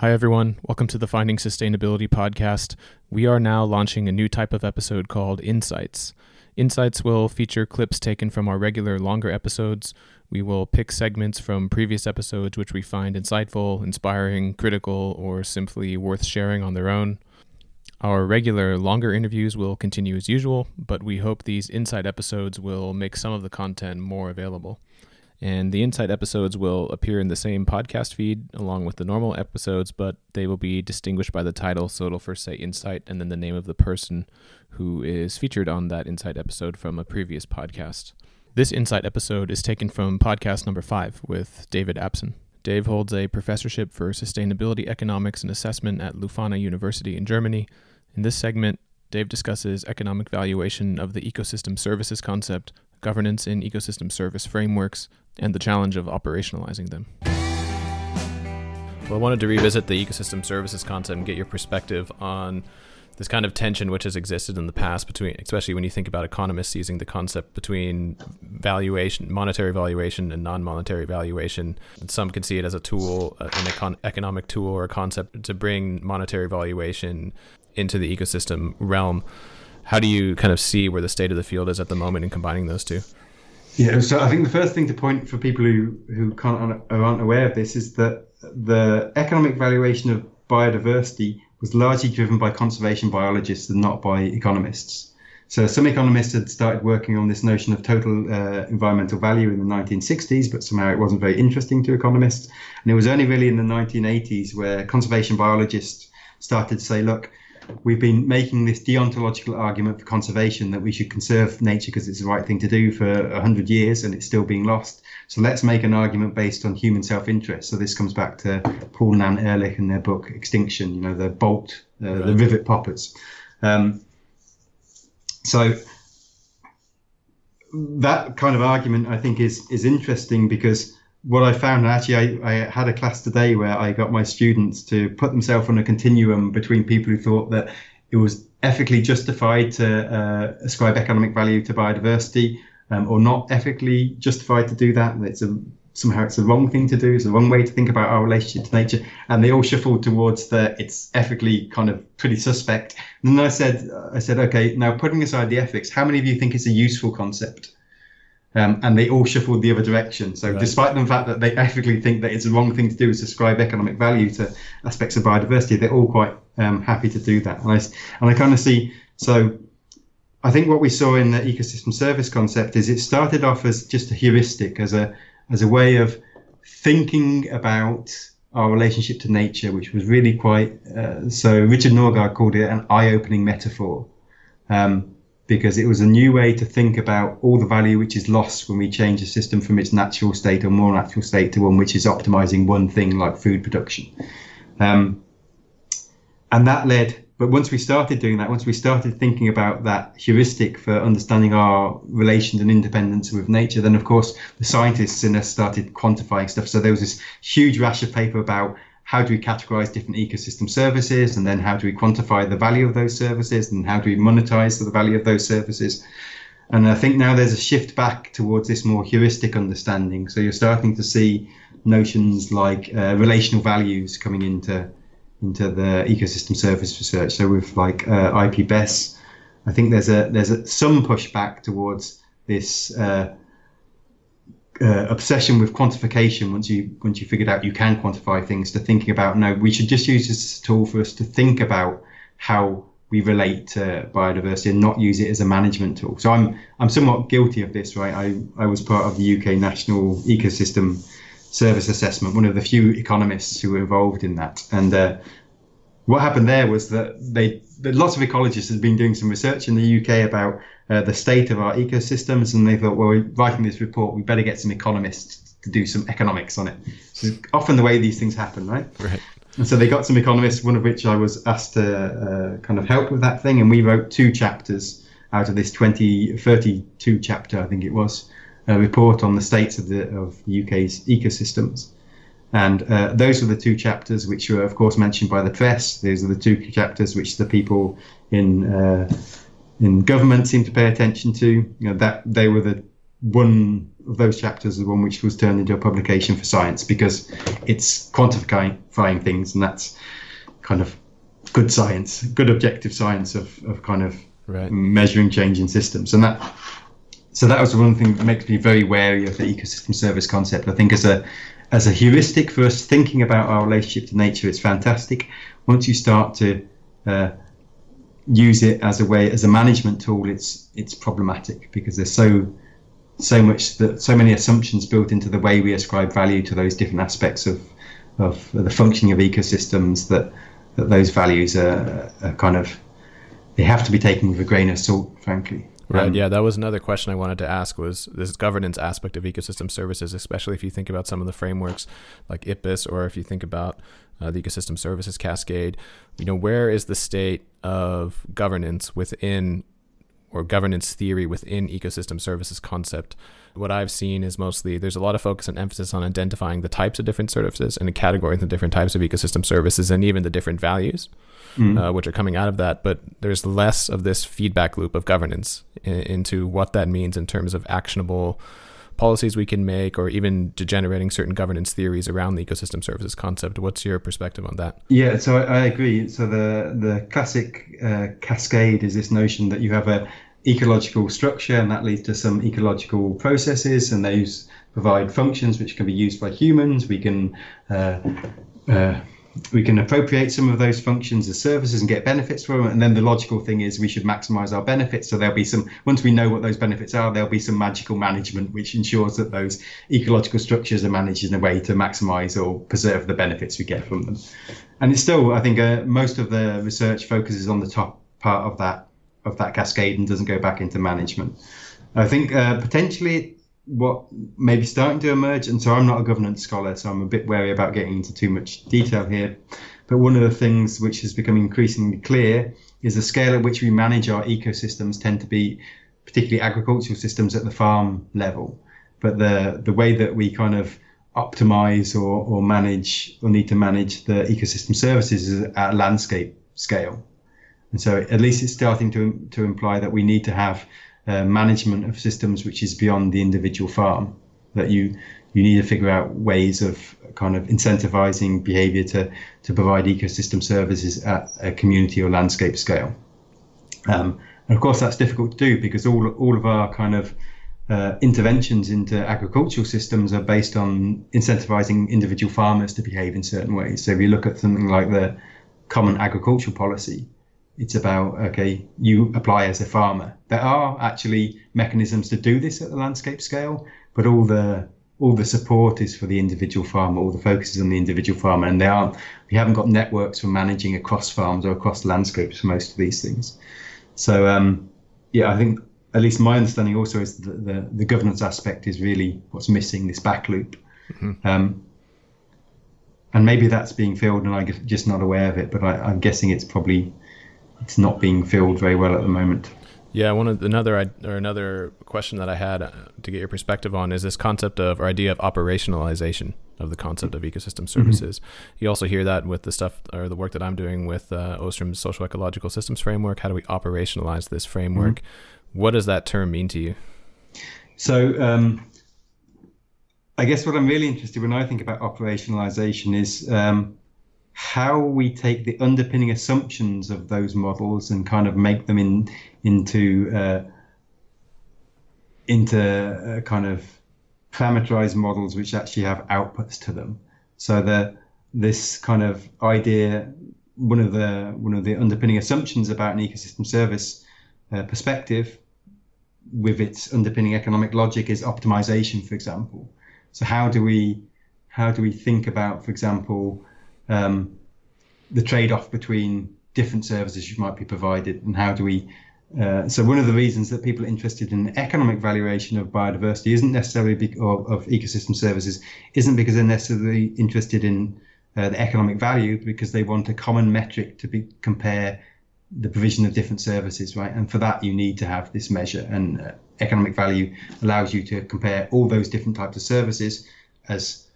Hi, everyone. Welcome to the Finding Sustainability podcast. We are now launching a new type of episode called Insights. Insights will feature clips taken from our regular longer episodes. We will pick segments from previous episodes which we find insightful, inspiring, critical, or simply worth sharing on their own. Our regular longer interviews will continue as usual, but we hope these insight episodes will make some of the content more available. And the Insight episodes will appear in the same podcast feed along with the normal episodes, but they will be distinguished by the title. So it'll first say Insight and then the name of the person who is featured on that Insight episode from a previous podcast. This Insight episode is taken from podcast number five with David Abson. Dave holds a professorship for sustainability economics and assessment at Leuphana University in Germany. In this segment, Dave discusses economic valuation of the ecosystem services concept, governance in ecosystem service frameworks, and the challenge of operationalizing them. Well, I wanted to revisit the ecosystem services concept and get your perspective on this kind of tension which has existed in the past between, especially when you think about economists using the concept between valuation, monetary valuation, and non-monetary valuation. and Some can see it as a tool, uh, an econ- economic tool or a concept to bring monetary valuation into the ecosystem realm. How do you kind of see where the state of the field is at the moment in combining those two? Yeah, so I think the first thing to point for people who who can't aren't aware of this is that the economic valuation of biodiversity was largely driven by conservation biologists and not by economists. So some economists had started working on this notion of total uh, environmental value in the 1960s, but somehow it wasn't very interesting to economists. And it was only really in the 1980s where conservation biologists started to say, look, we've been making this deontological argument for conservation that we should conserve nature because it's the right thing to do for 100 years and it's still being lost. So let's make an argument based on human self-interest. So this comes back to Paul and Anne Ehrlich in their book Extinction, you know, the bolt, uh, right. the rivet poppers. Um, so that kind of argument, I think, is is interesting because what I found and actually, I, I, had a class today where I got my students to put themselves on a continuum between people who thought that it was ethically justified to uh, ascribe economic value to biodiversity, um, or not ethically justified to do that. It's a somehow it's the wrong thing to do. It's the wrong way to think about our relationship to nature, and they all shuffled towards the it's ethically kind of pretty suspect. And then I said, I said, okay, now putting aside the ethics, how many of you think it's a useful concept? Um, and they all shuffled the other direction. So, right. despite the fact that they ethically think that it's the wrong thing to do is ascribe economic value to aspects of biodiversity, they're all quite um, happy to do that. And I, and I kind of see, so I think what we saw in the ecosystem service concept is it started off as just a heuristic, as a, as a way of thinking about our relationship to nature, which was really quite, uh, so Richard Norgaard called it an eye opening metaphor. Um, because it was a new way to think about all the value which is lost when we change a system from its natural state or more natural state to one which is optimizing one thing like food production. Um, and that led, but once we started doing that, once we started thinking about that heuristic for understanding our relations and independence with nature, then of course the scientists in us started quantifying stuff. So there was this huge rash of paper about how do we categorize different ecosystem services and then how do we quantify the value of those services and how do we monetize the value of those services? And i think now there's a shift back towards this more heuristic understanding. So you're starting to see notions like uh, relational values coming into into the ecosystem service research. So with like uh, ipbes i think there's a there's a, some pushback towards this uh, uh, obsession with quantification once you once you figured out you can quantify things to thinking about no we should just use this tool for us to think about how we relate to biodiversity and not use it as a management tool. So i'm i'm somewhat guilty of this right? I i was part of the uk national ecosystem service assessment one of the few economists who were involved in that. And uh, what happened there was that they that lots of ecologists had been doing some research in the uk about uh, the state of our ecosystems, and they thought, well, we're writing this report, we better get some economists to do some economics on it. So often the way these things happen, right? Right. And so they got some economists, one of which I was asked to uh, kind of help with that thing, and we wrote two chapters out of this 20, 32 chapter, I think it was, a report on the states of the of the UK's ecosystems. And uh, those were the two chapters which were, of course, mentioned by the press. Those are the two chapters which the people in uh, in government seem to pay attention to. You know that they were the one of those chapters the one which was turned into a publication for science because it's quantifying things, and that's kind of good science, good objective science of, of kind of right. measuring change in systems, and that. So that was one thing that makes me very wary of the ecosystem service concept. I think as a as a heuristic for us thinking about our relationship to nature, it's fantastic. Once you start to uh, use it as a way as a management tool, it's it's problematic because there's so so much that so many assumptions built into the way we ascribe value to those different aspects of of the functioning of ecosystems that that those values are, are kind of they have to be taken with a grain of salt, frankly. Right. Um, yeah, that was another question I wanted to ask was this governance aspect of ecosystem services, especially if you think about some of the frameworks like IPBES or if you think about uh, the ecosystem services cascade. You know, where is the state of governance within or governance theory within ecosystem services concept? What I've seen is mostly there's a lot of focus and emphasis on identifying the types of different services and the categories the different types of ecosystem services and even the different values mm-hmm. uh, which are coming out of that. But there's less of this feedback loop of governance in, into what that means in terms of actionable policies we can make or even degenerating certain governance theories around the ecosystem services concept. What's your perspective on that? Yeah, so I, I agree. So the, the classic uh, cascade is this notion that you have a ecological structure and that leads to some ecological processes and those provide functions which can be used by humans. We can uh, uh, we can appropriate some of those functions as services and get benefits from them. And then the logical thing is we should maximize our benefits. So there'll be some, once we know what those benefits are, there'll be some magical management which ensures that those ecological structures are managed in a way to maximize or preserve the benefits we get from them. And it's still, I think, uh, most of the research focuses on the top part of that of that cascade and doesn't go back into management. I think uh, potentially what may be starting to emerge, and so I'm not a governance scholar, so I'm a bit wary about getting into too much detail here. But one of the things which has become increasingly clear is the scale at which we manage our ecosystems tend to be particularly agricultural systems at the farm level. But the the way that we kind of optimize or, or manage or need to manage the ecosystem services is at landscape scale. And so at least it's starting to to imply that we need to have uh, management of systems which is beyond the individual farm. That you you need to figure out ways of kind of incentivizing behavior to to provide ecosystem services at a community or landscape scale. Um, and of course, that's difficult to do because all all of our kind of uh, interventions into agricultural systems are based on incentivizing individual farmers to behave in certain ways. So if you look at something like the Common Agricultural Policy, it's about okay you apply as a farmer. There are actually mechanisms to do this at the landscape scale but all the all the support is for the individual farmer all the focus is on the individual farmer and they aren't we haven't got networks for managing across farms or across landscapes for most of these things. So um, yeah i think at least my understanding also is that the, the governance aspect is really what's missing this back loop. Mm-hmm. um, and maybe that's being filled and i'm just not aware of it but I, i'm guessing it's probably it's not being filled very well at the moment. Yeah, one of another or another question that I had uh, to get your perspective on is this concept of or idea of operationalization of the concept of ecosystem mm-hmm. services. Mm-hmm. You also hear that with the stuff or the work that I'm doing with uh, Ostrom's social ecological systems framework. How do we operationalize this framework? Mm-hmm. What does that term mean to you? So, um, I guess what I'm really interested when I think about operationalization is um, how we take the underpinning assumptions of those models and kind of make them in into uh, into uh, kind of parameterized models which actually have outputs to them. So the this kind of idea, one of the one of the underpinning assumptions about an ecosystem service uh, perspective, with its underpinning economic logic, is optimization, for example. So how do we how do we think about, for example, um, the trade-off between different services you might be provided and how do we uh, so one of the reasons that people are interested in economic valuation of biodiversity isn't necessarily be, or, of ecosystem services isn't because they're necessarily interested in uh, the economic value because they want a common metric to be, compare the provision of different services right? And for that you need to have this measure. And uh, economic value allows you to compare all those different types of services as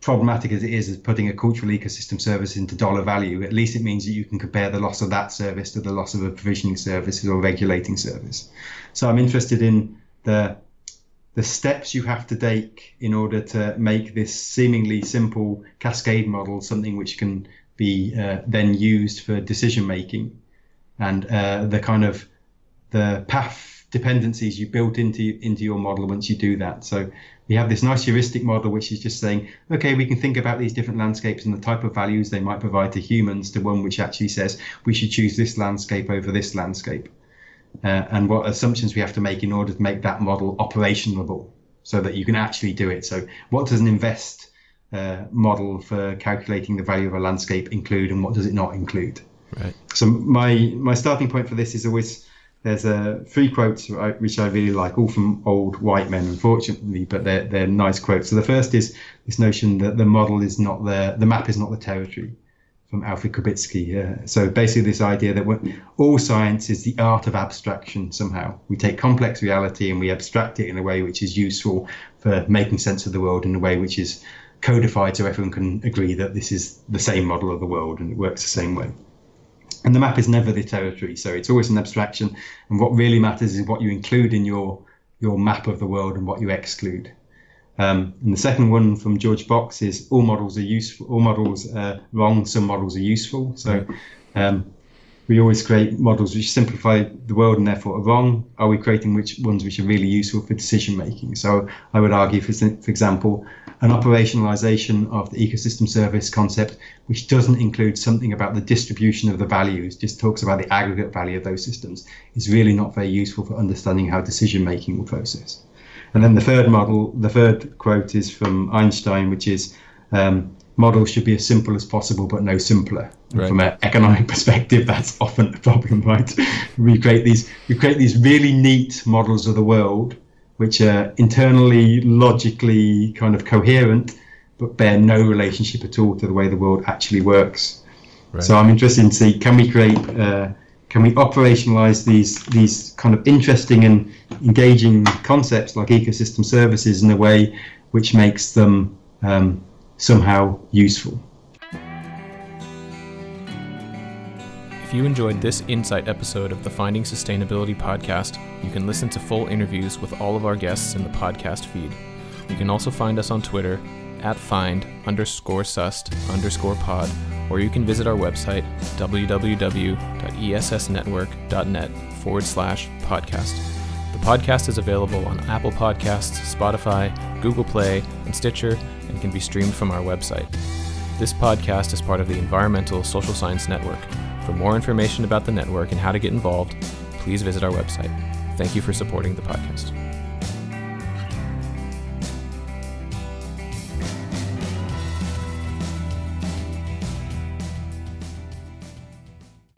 problematic as it is as putting a cultural ecosystem service into dollar value, at least it means that you can compare the loss of that service to the loss of a provisioning service or regulating service. So I'm interested in the the steps you have to take in order to make this seemingly simple cascade model something which can be uh, then used for decision making and uh, the kind of the path dependencies you built into into your model once you do that so we have this nice heuristic model which is just saying okay we can think about these different landscapes and the type of values they might provide to humans to one which actually says we should choose this landscape over this landscape uh, and what assumptions we have to make in order to make that model operationable so that you can actually do it. So, what does an InVEST uh, model for calculating the value of a landscape include, and what does it not include? Right. So, my my starting point for this is always there's a three quotes which I really like, all from old white men, unfortunately, but they're they're nice quotes. So the first is this notion that the model is not the the map is not the territory from Alfred Korzybski. Uh, so basically, this idea that all science is the art of abstraction somehow. We take complex reality and we abstract it in a way which is useful for making sense of the world in a way which is codified so everyone can agree that this is the same model of the world and it works the same way. And the map is never the territory, so it's always an abstraction. And what really matters is what you include in your your map of the world and what you exclude. Um, and the second one from George Box is all models are useful. All models are wrong. Some models are useful. So um, we always create models which simplify the world and therefore are wrong. Are we creating which ones which are really useful for decision making? So I would argue, for, for example, an operationalization of the ecosystem service concept, which doesn't include something about the distribution of the values, just talks about the aggregate value of those systems, is really not very useful for understanding how decision making will process. And then the third model, the third quote is from Einstein, which is um, models should be as simple as possible, but no simpler. Right. From an economic perspective, that's often a problem, right? we create these we create these really neat models of the world, which are internally logically kind of coherent, but bear no relationship at all to the way the world actually works. Right. So I'm interested in see can we create uh, can we operationalize these these kind of interesting and engaging concepts like ecosystem services in a way which makes them um, somehow useful. If you enjoyed this Insight episode of the Finding Sustainability podcast, you can listen to full interviews with all of our guests in the podcast feed. You can also find us on Twitter at find underscore sust underscore pod, or you can visit our website www.essnetwork.net forward slash podcast. The podcast is available on Apple Podcasts, Spotify, Google Play, and Stitcher, and can be streamed from our website. This podcast is part of the Environmental Social Science Network. For more information about the network and how to get involved, please visit our website. Thank you for supporting the podcast.